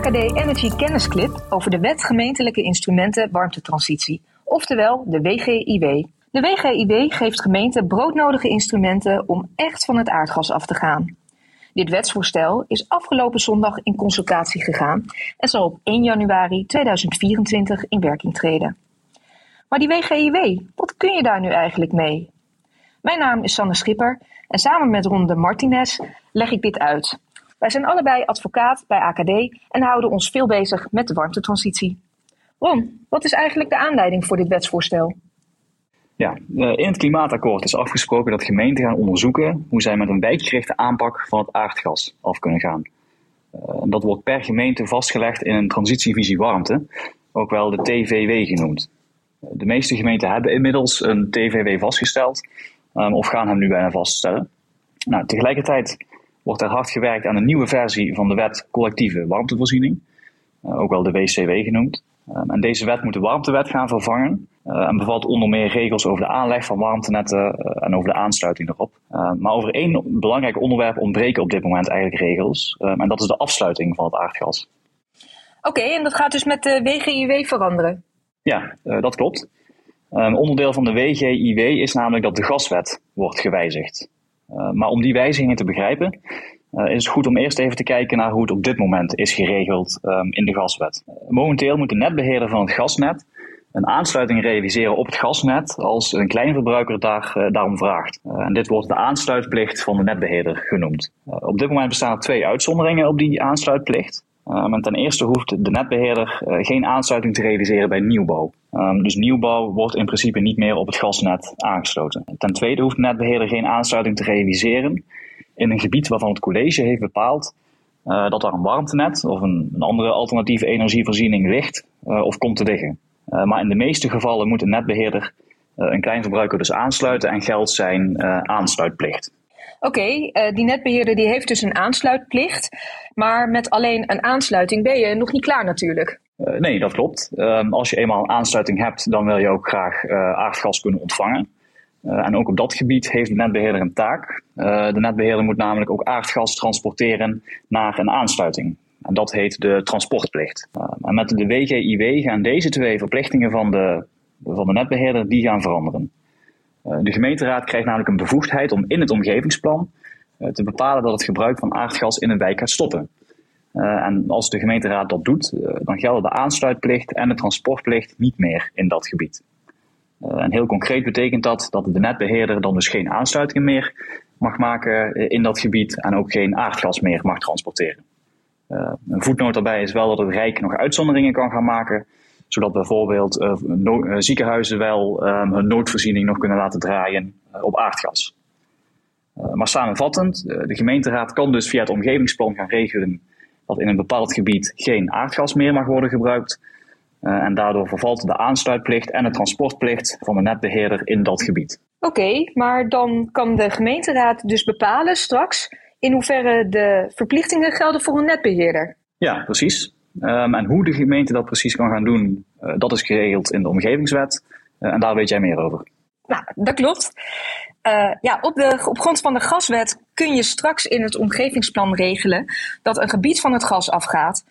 AKD Energy Kennisclip over de wet gemeentelijke instrumenten warmtetransitie, oftewel de WGIW. De WGIW geeft gemeenten broodnodige instrumenten om echt van het aardgas af te gaan. Dit wetsvoorstel is afgelopen zondag in consultatie gegaan en zal op 1 januari 2024 in werking treden. Maar die WGIW, wat kun je daar nu eigenlijk mee? Mijn naam is Sanne Schipper en samen met Ronde Martinez leg ik dit uit. Wij zijn allebei advocaat bij AKD en houden ons veel bezig met de warmtetransitie. Ron, wat is eigenlijk de aanleiding voor dit wetsvoorstel? Ja, eh, in het klimaatakkoord is afgesproken dat gemeenten gaan onderzoeken hoe zij met een wijkgerichte aanpak van het aardgas af kunnen gaan. Eh, dat wordt per gemeente vastgelegd in een transitievisie warmte, ook wel de TVW genoemd. De meeste gemeenten hebben inmiddels een TVW vastgesteld um, of gaan hem nu bijna vaststellen. Nou, tegelijkertijd wordt er hard gewerkt aan een nieuwe versie van de wet collectieve warmtevoorziening, uh, ook wel de WCW genoemd. Um, en deze wet moet de warmtewet gaan vervangen uh, en bevat onder meer regels over de aanleg van warmtenetten uh, en over de aansluiting erop. maar over één belangrijk onderwerp ontbreken op dit moment eigenlijk regels, um, en dat is de afsluiting van het aardgas. Oké, okay, en dat gaat dus met de WGIW veranderen? Ja, dat klopt. Een onderdeel van de WGIW is namelijk dat de gaswet wordt gewijzigd. Uh, maar om die wijzigingen te begrijpen, uh, is het goed om eerst even te kijken naar hoe het op dit moment is geregeld um, in de gaswet. Momenteel moet de netbeheerder van het gasnet een aansluiting realiseren op het gasnet als een kleinverbruiker daar, daarom vraagt. en dit wordt de aansluitplicht van de netbeheerder genoemd. op dit moment bestaan er twee uitzonderingen op die aansluitplicht. Um, ten eerste hoeft de netbeheerder uh, geen aansluiting te realiseren bij nieuwbouw. Um, dus nieuwbouw wordt in principe niet meer op het gasnet aangesloten. Ten tweede hoeft de netbeheerder geen aansluiting te realiseren in een gebied waarvan het college heeft bepaald uh, dat daar een warmtenet of een, een andere alternatieve energievoorziening ligt of komt te liggen. maar in de meeste gevallen moet de netbeheerder een kleinverbruiker dus aansluiten en geldt zijn aansluitplicht. Oké, uh, die netbeheerder die heeft dus een aansluitplicht. Maar met alleen een aansluiting ben je nog niet klaar natuurlijk. Uh, nee, dat klopt. Uh, als je eenmaal een aansluiting hebt, dan wil je ook graag uh, aardgas kunnen ontvangen. en ook op dat gebied heeft de netbeheerder een taak. de netbeheerder moet namelijk ook aardgas transporteren naar een aansluiting. En dat heet de transportplicht. en met de WGIW gaan deze twee verplichtingen van de, van de netbeheerder die gaan veranderen. Eh, de gemeenteraad krijgt namelijk een bevoegdheid om in het omgevingsplan eh, te bepalen dat het gebruik van aardgas in een wijk gaat stoppen. Uh, en als de gemeenteraad dat doet, dan gelden de aansluitplicht en de transportplicht niet meer in dat gebied. En heel concreet betekent dat dat de netbeheerder dan dus geen aansluitingen meer mag maken in dat gebied en ook geen aardgas meer mag transporteren. een voetnoot daarbij is wel dat het Rijk nog uitzonderingen kan gaan maken zodat bijvoorbeeld no uh, ziekenhuizen wel um, hun noodvoorziening nog kunnen laten draaien uh, op aardgas. maar samenvattend, de gemeenteraad kan dus via het omgevingsplan gaan regelen dat in een bepaald gebied geen aardgas meer mag worden gebruikt. en daardoor vervalt de aansluitplicht en de transportplicht van de netbeheerder in dat gebied. Oké, okay, maar dan kan de gemeenteraad dus bepalen straks in hoeverre de verplichtingen gelden voor een netbeheerder. Ja, precies. Um, en hoe de gemeente dat precies kan gaan doen, uh, dat is geregeld in de omgevingswet. Uh, en daar weet jij meer over. Nou, dat klopt. Uh, ja, op, de, op grond van de gaswet kun je straks in het omgevingsplan regelen dat een gebied van het gas afgaat.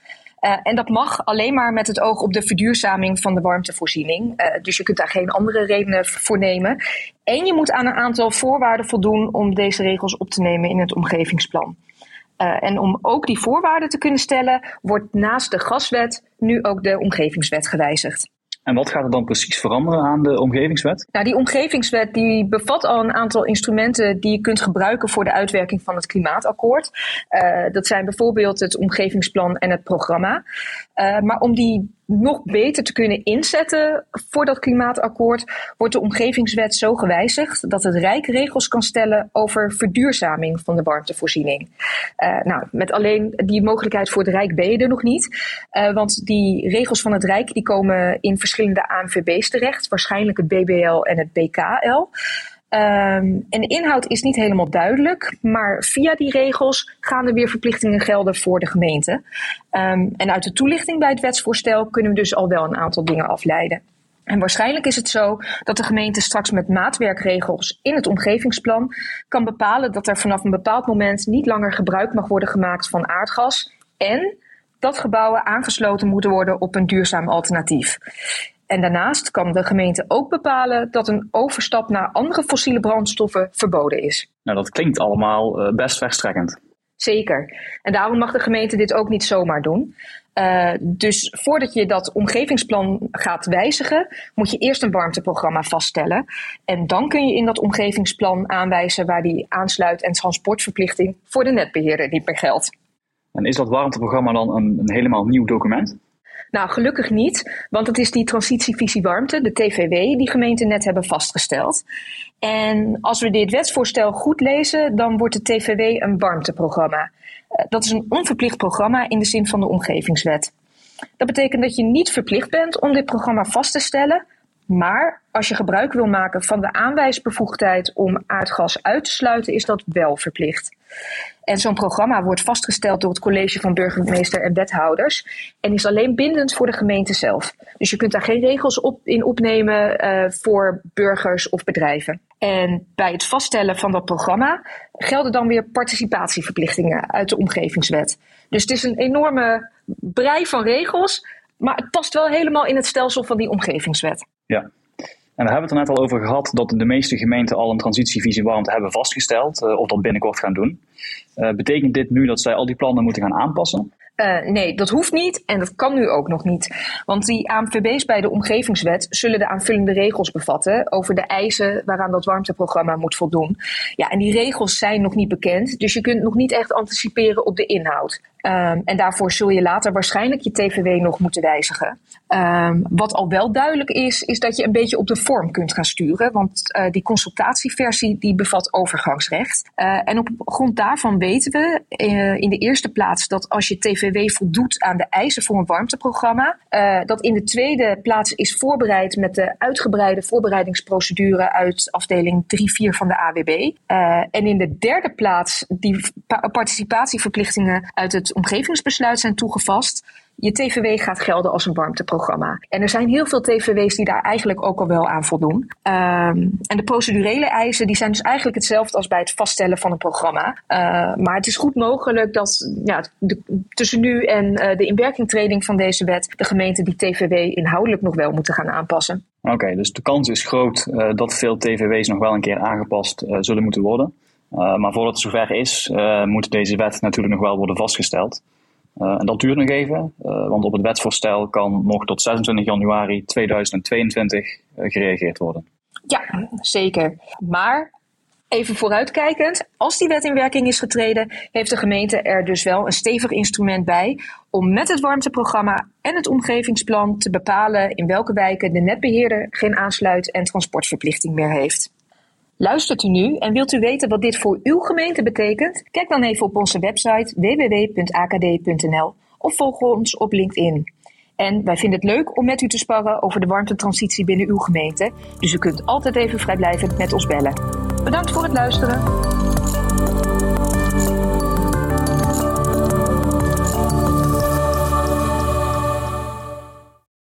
en dat mag alleen maar met het oog op de verduurzaming van de warmtevoorziening. dus je kunt daar geen andere redenen voor nemen. En je moet aan een aantal voorwaarden voldoen om deze regels op te nemen in het omgevingsplan. Uh, en om ook die voorwaarden te kunnen stellen, wordt naast de gaswet nu ook de omgevingswet gewijzigd. En wat gaat er dan precies veranderen aan de omgevingswet? Nou, die omgevingswet die bevat al een aantal instrumenten die je kunt gebruiken voor de uitwerking van het klimaatakkoord. Uh, dat zijn bijvoorbeeld het omgevingsplan en het programma. Uh, maar om die nog beter te kunnen inzetten voor dat klimaatakkoord, wordt de omgevingswet zo gewijzigd dat het Rijk regels kan stellen over verduurzaming van de warmtevoorziening. Uh, nou, met alleen die mogelijkheid voor het Rijk ben je er nog niet. Uh, want die regels van het Rijk die komen in verschillende ANVB's terecht, waarschijnlijk het BBL en het BKL. Um, en de inhoud is niet helemaal duidelijk, maar via die regels gaan er weer verplichtingen gelden voor de gemeente. Um, en uit de toelichting bij het wetsvoorstel kunnen we dus al wel een aantal dingen afleiden. En waarschijnlijk is het zo dat de gemeente straks met maatwerkregels in het omgevingsplan kan bepalen dat er vanaf een bepaald moment niet langer gebruik mag worden gemaakt van aardgas en dat gebouwen aangesloten moeten worden op een duurzaam alternatief. En daarnaast kan de gemeente ook bepalen dat een overstap naar andere fossiele brandstoffen verboden is. Nou, dat klinkt allemaal uh, best verstrekkend. Zeker. En daarom mag de gemeente dit ook niet zomaar doen. Uh, dus voordat je dat omgevingsplan gaat wijzigen, moet je eerst een warmteprogramma vaststellen. En dan kun je in dat omgevingsplan aanwijzen waar die aansluit- en transportverplichting voor de netbeheerder niet meer geldt. En is dat warmteprogramma dan een, een helemaal nieuw document? Nou, gelukkig niet, want het is die transitievisie warmte, de TVW, die gemeenten net hebben vastgesteld. En als we dit wetsvoorstel goed lezen, dan wordt de TVW een warmteprogramma. Eh, dat is een onverplicht programma in de zin van de omgevingswet. Dat betekent dat je niet verplicht bent om dit programma vast te stellen, maar als je gebruik wil maken van de aanwijsbevoegdheid om aardgas uit te sluiten, is dat wel verplicht. En zo'n programma wordt vastgesteld door het college van burgemeester en wethouders en is alleen bindend voor de gemeente zelf. Dus je kunt daar geen regels op, in opnemen uh, voor burgers of bedrijven. En bij het vaststellen van dat programma gelden dan weer participatieverplichtingen uit de omgevingswet. Dus het is een enorme brei van regels, maar het past wel helemaal in het stelsel van die omgevingswet. Ja, en we hebben het er net al over gehad dat de meeste gemeenten al een transitievisie warmte hebben vastgesteld, uh, of dat binnenkort gaan doen. Uh, betekent dit nu dat zij al die plannen moeten gaan aanpassen? Uh, nee, dat hoeft niet en dat kan nu ook nog niet. Want die AMVB's bij de omgevingswet zullen de aanvullende regels bevatten over de eisen waaraan dat warmteprogramma moet voldoen. Ja, en die regels zijn nog niet bekend, dus je kunt nog niet echt anticiperen op de inhoud. Um, en daarvoor zul je later waarschijnlijk je TVW nog moeten wijzigen. Um, wat al wel duidelijk is, is dat je een beetje op de vorm kunt gaan sturen. Want uh, die consultatieversie die bevat overgangsrecht. Uh, en op grond daarvan weten we uh, in de eerste plaats dat als je TVW voldoet aan de eisen voor een warmteprogramma, dat in de tweede plaats is voorbereid met de uitgebreide voorbereidingsprocedure uit afdeling 3-4 van de AWB. en in de derde plaats die participatieverplichtingen uit het omgevingsbesluit zijn toegevast. Je TVW gaat gelden als een warmteprogramma. En er zijn heel veel TVW's die daar eigenlijk ook al wel aan voldoen. Um, en de procedurele eisen die zijn dus eigenlijk hetzelfde als bij het vaststellen van een programma. Uh, maar het is goed mogelijk dat ja, tussen nu en uh, de inwerkingtreding van deze wet de gemeenten die TVW inhoudelijk nog wel moeten gaan aanpassen. Oké, dus de kans is groot uh, dat veel TVW's nog wel een keer aangepast zullen moeten worden. Uh, maar voordat het zover is, uh, moet deze wet natuurlijk nog wel worden vastgesteld. Uh, en dat duurt nog even, want op het wetsvoorstel kan nog tot 26 januari 2022 gereageerd worden. Ja, zeker. Maar even vooruitkijkend, als die wet in werking is getreden, heeft de gemeente er dus wel een stevig instrument bij om met het warmteprogramma en het omgevingsplan te bepalen in welke wijken de netbeheerder geen aansluit- en transportverplichting meer heeft. Luistert u nu en wilt u weten wat dit voor uw gemeente betekent? Kijk dan even op onze website www.akd.nl of volg ons op LinkedIn. En wij vinden het leuk om met u te sparren over de warmtetransitie binnen uw gemeente. Dus u kunt altijd even vrijblijvend met ons bellen. Bedankt voor het luisteren.